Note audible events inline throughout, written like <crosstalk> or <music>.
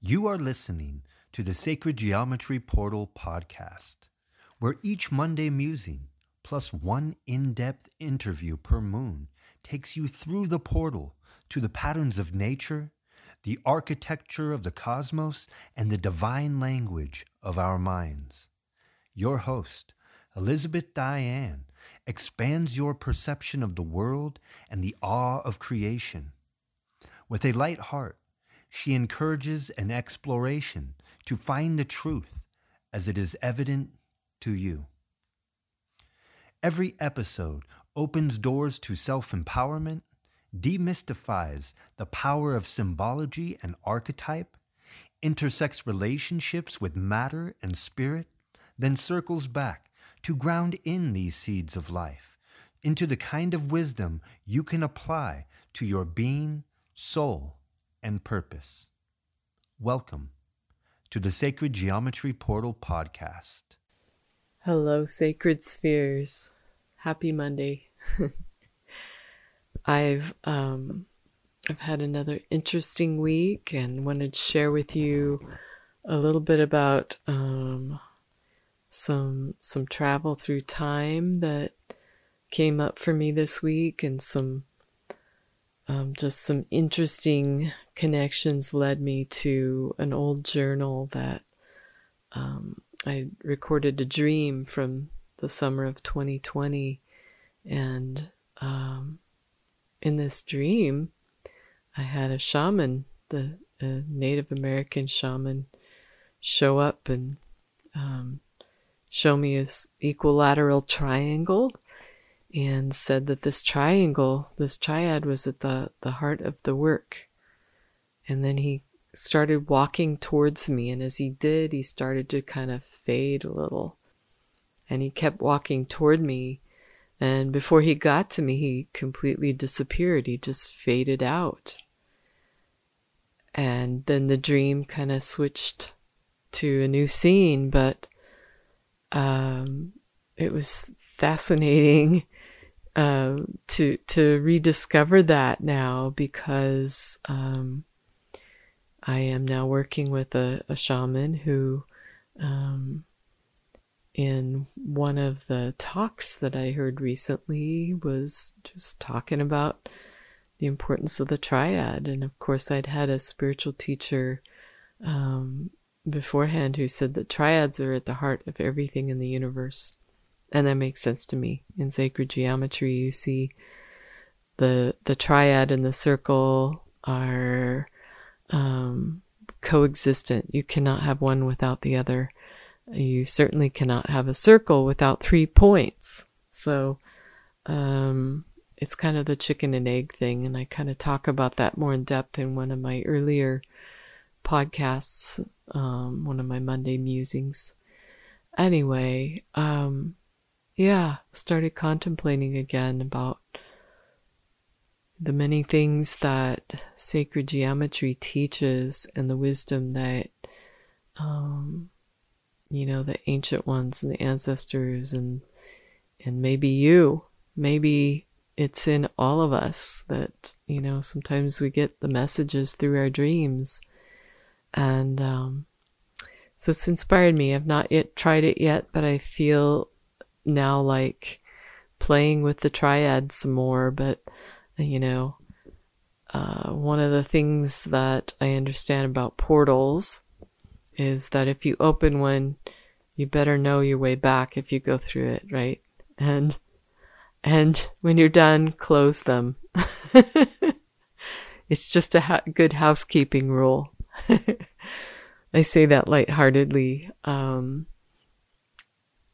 You are listening to the Sacred Geometry Portal podcast, where each Monday musing plus one in depth interview per moon takes you through the portal to the patterns of nature, the architecture of the cosmos, and the divine language of our minds. Your host, Elizabeth Diane, expands your perception of the world and the awe of creation. With a light heart, she encourages an exploration to find the truth as it is evident to you. Every episode opens doors to self empowerment, demystifies the power of symbology and archetype, intersects relationships with matter and spirit, then circles back to ground in these seeds of life into the kind of wisdom you can apply to your being, soul, and purpose. Welcome to the Sacred Geometry Portal podcast. Hello, Sacred Spheres. Happy Monday. <laughs> I've um, I've had another interesting week and wanted to share with you a little bit about um, some some travel through time that came up for me this week and some um, just some interesting connections led me to an old journal that um, I recorded a dream from the summer of 2020. And um, in this dream, I had a shaman, the Native American shaman, show up and um, show me his equilateral triangle and said that this triangle, this triad, was at the, the heart of the work. And then he started walking towards me, and as he did, he started to kind of fade a little. And he kept walking toward me, and before he got to me, he completely disappeared. He just faded out. And then the dream kind of switched to a new scene, but um, it was fascinating <laughs> uh, to to rediscover that now because um, I am now working with a, a shaman who, um, in one of the talks that I heard recently, was just talking about the importance of the triad. And of course, I'd had a spiritual teacher um, beforehand who said that triads are at the heart of everything in the universe and that makes sense to me. In sacred geometry, you see the the triad and the circle are um, coexistent. You cannot have one without the other. You certainly cannot have a circle without three points. So um, it's kind of the chicken and egg thing, and I kind of talk about that more in depth in one of my earlier podcasts, um, one of my Monday musings. Anyway, um, yeah, started contemplating again about the many things that sacred geometry teaches and the wisdom that, um, you know, the ancient ones and the ancestors and and maybe you, maybe it's in all of us that you know sometimes we get the messages through our dreams, and um, so it's inspired me. I've not yet tried it yet, but I feel now like playing with the triad some more, but you know, uh, one of the things that I understand about portals is that if you open one, you better know your way back if you go through it, right? And and when you're done, close them. <laughs> it's just a ha- good housekeeping rule. <laughs> I say that lightheartedly. Um,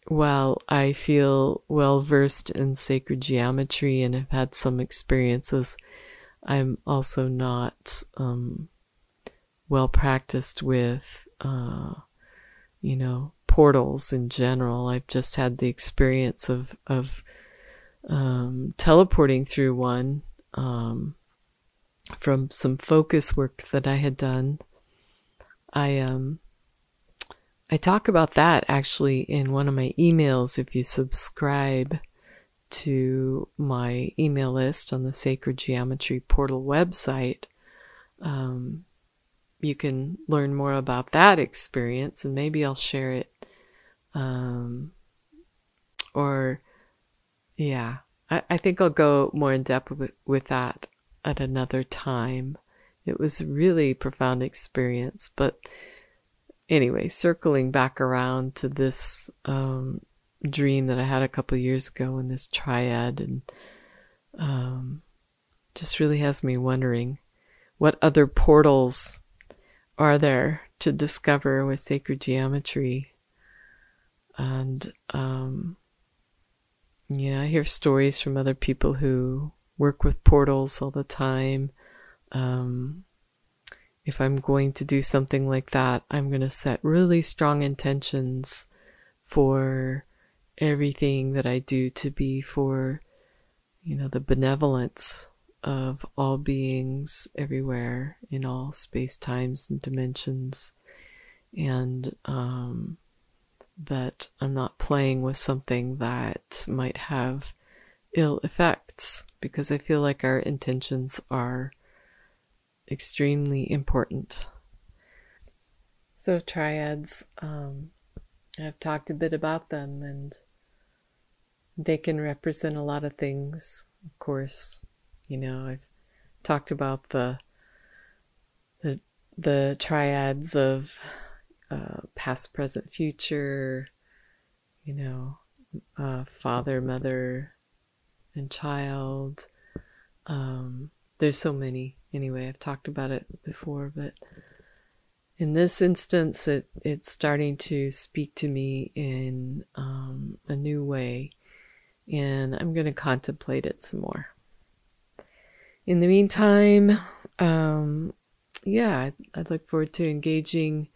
while I feel well versed in sacred geometry and have had some experiences, I'm also not um, well practiced with, uh, you know, portals in general. I've just had the experience of of um, teleporting through one um, from some focus work that I had done. I um I talk about that actually in one of my emails if you subscribe to my email list on the Sacred Geometry Portal website. Um, you can learn more about that experience, and maybe I'll share it. Um, or, yeah, I, I think I'll go more in depth with, with that at another time. It was really profound experience, but anyway, circling back around to this um, dream that I had a couple years ago in this triad, and um, just really has me wondering what other portals are there to discover with sacred geometry. And, um, yeah, I hear stories from other people who work with portals all the time. Um, if I'm going to do something like that, I'm going to set really strong intentions for everything that I do to be for, you know, the benevolence of all beings everywhere in all space times and dimensions. And um, that i'm not playing with something that might have ill effects because i feel like our intentions are extremely important so triads um, i've talked a bit about them and they can represent a lot of things of course you know, I've talked about the the the triads of uh, past, present, future. You know, uh, father, mother, and child. Um, there's so many. Anyway, I've talked about it before, but in this instance, it it's starting to speak to me in um, a new way, and I'm going to contemplate it some more in the meantime, um, yeah, I, I look forward to engaging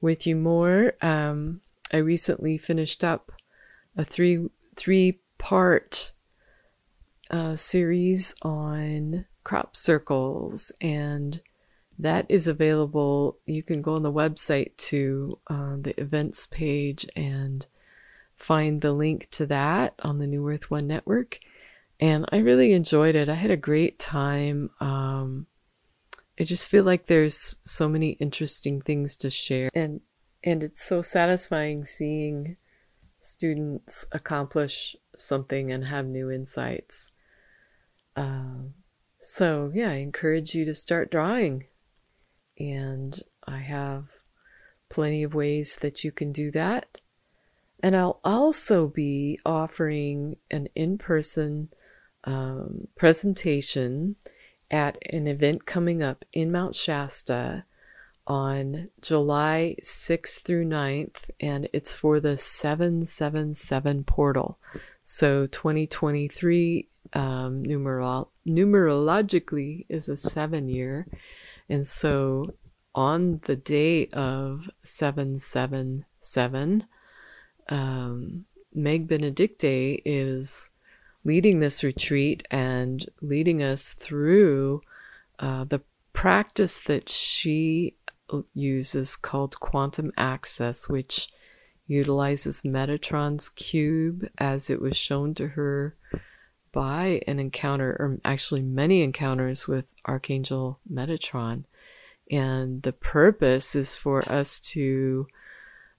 with you more. Um, I recently finished up a three three part uh, series on crop circles, and that is available. You can go on the website to uh, the events page and find the link to that on the New Earth One Network and I really enjoyed it. I had a great time. Um, I just feel like there's so many interesting things to share, and and it's so satisfying seeing students accomplish something and have new insights. Um, so yeah, I encourage you to start drawing, and I have plenty of ways that you can do that. And I'll also be offering an in person um, presentation at an event coming up in Mount Shasta on July 6th through 9th, and it's for the 777 portal. So 2023 um, numerol- numerologically is a seven year. And so on the day of 777, um, Meg Benedicte is leading this retreat and leading us through uh, the practice that she uses called quantum access, which utilizes Metatron's cube as it was shown to her by an encounter, or actually many encounters with Archangel Metatron. And the purpose is for us to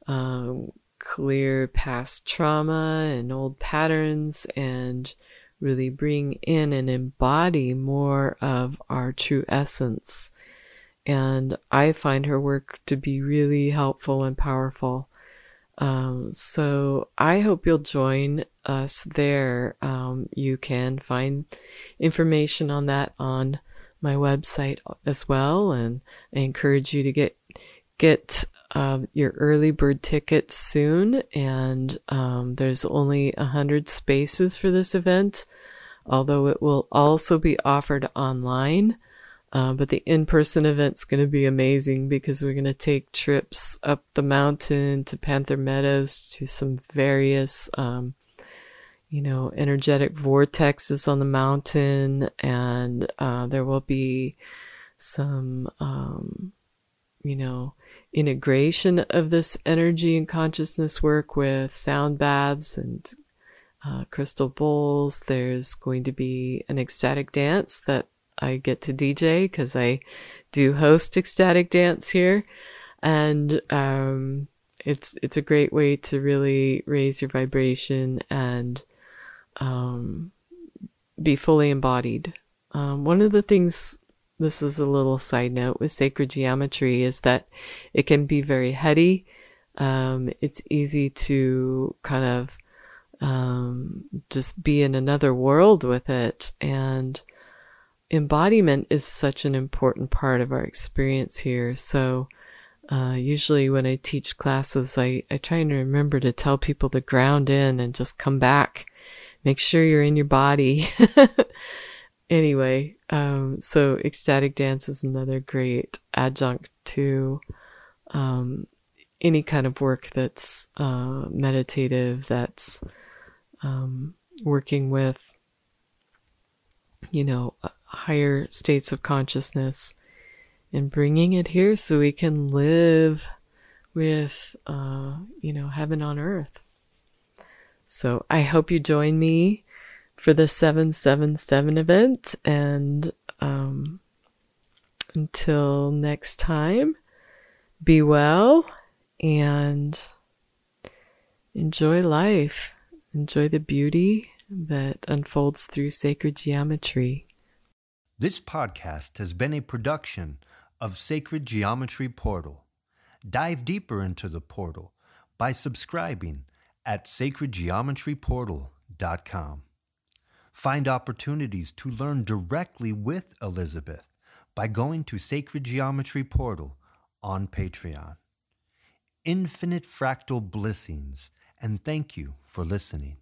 um, clear past trauma and old patterns and really bring in and embody more of our true essence. And I find her work to be really helpful and powerful. Um, so I hope you'll join us there. Um, you can find information on that on my website as well, and I encourage you to get get uh, your early bird tickets soon, and um, there's only a hundred spaces for this event, although it will also be offered online. Uh, but the in-person event's going to be amazing because we're going to take trips up the mountain to Panther Meadows to some various, um, you know, energetic vortexes on the mountain, and uh, there will be some, um, you know, integration of this energy and consciousness work with sound baths and uh, crystal bowls. There's going to be an ecstatic dance that I get to DJ because I do host ecstatic dance here, and um, it's it's a great way to really raise your vibration and um, be fully embodied. Um, one of the things, this is a little side note with sacred geometry, is that it can be very heady. Um, it's easy to kind of um, just be in another world with it. And embodiment is such an important part of our experience here. So, uh, usually when I teach classes, I, I try and remember to tell people to ground in and just come back. Make sure you're in your body. <laughs> anyway, um, so ecstatic dance is another great adjunct to um, any kind of work that's uh, meditative, that's um, working with, you know, higher states of consciousness and bringing it here so we can live with, uh, you know, heaven on earth. So I hope you join me for the 777 event. And um, until next time, be well and enjoy life. Enjoy the beauty that unfolds through sacred geometry. This podcast has been a production of Sacred Geometry Portal. Dive deeper into the portal by subscribing at sacredgeometryportal.com. Find opportunities to learn directly with Elizabeth by going to Sacred Geometry Portal on Patreon. Infinite fractal blessings, and thank you for listening.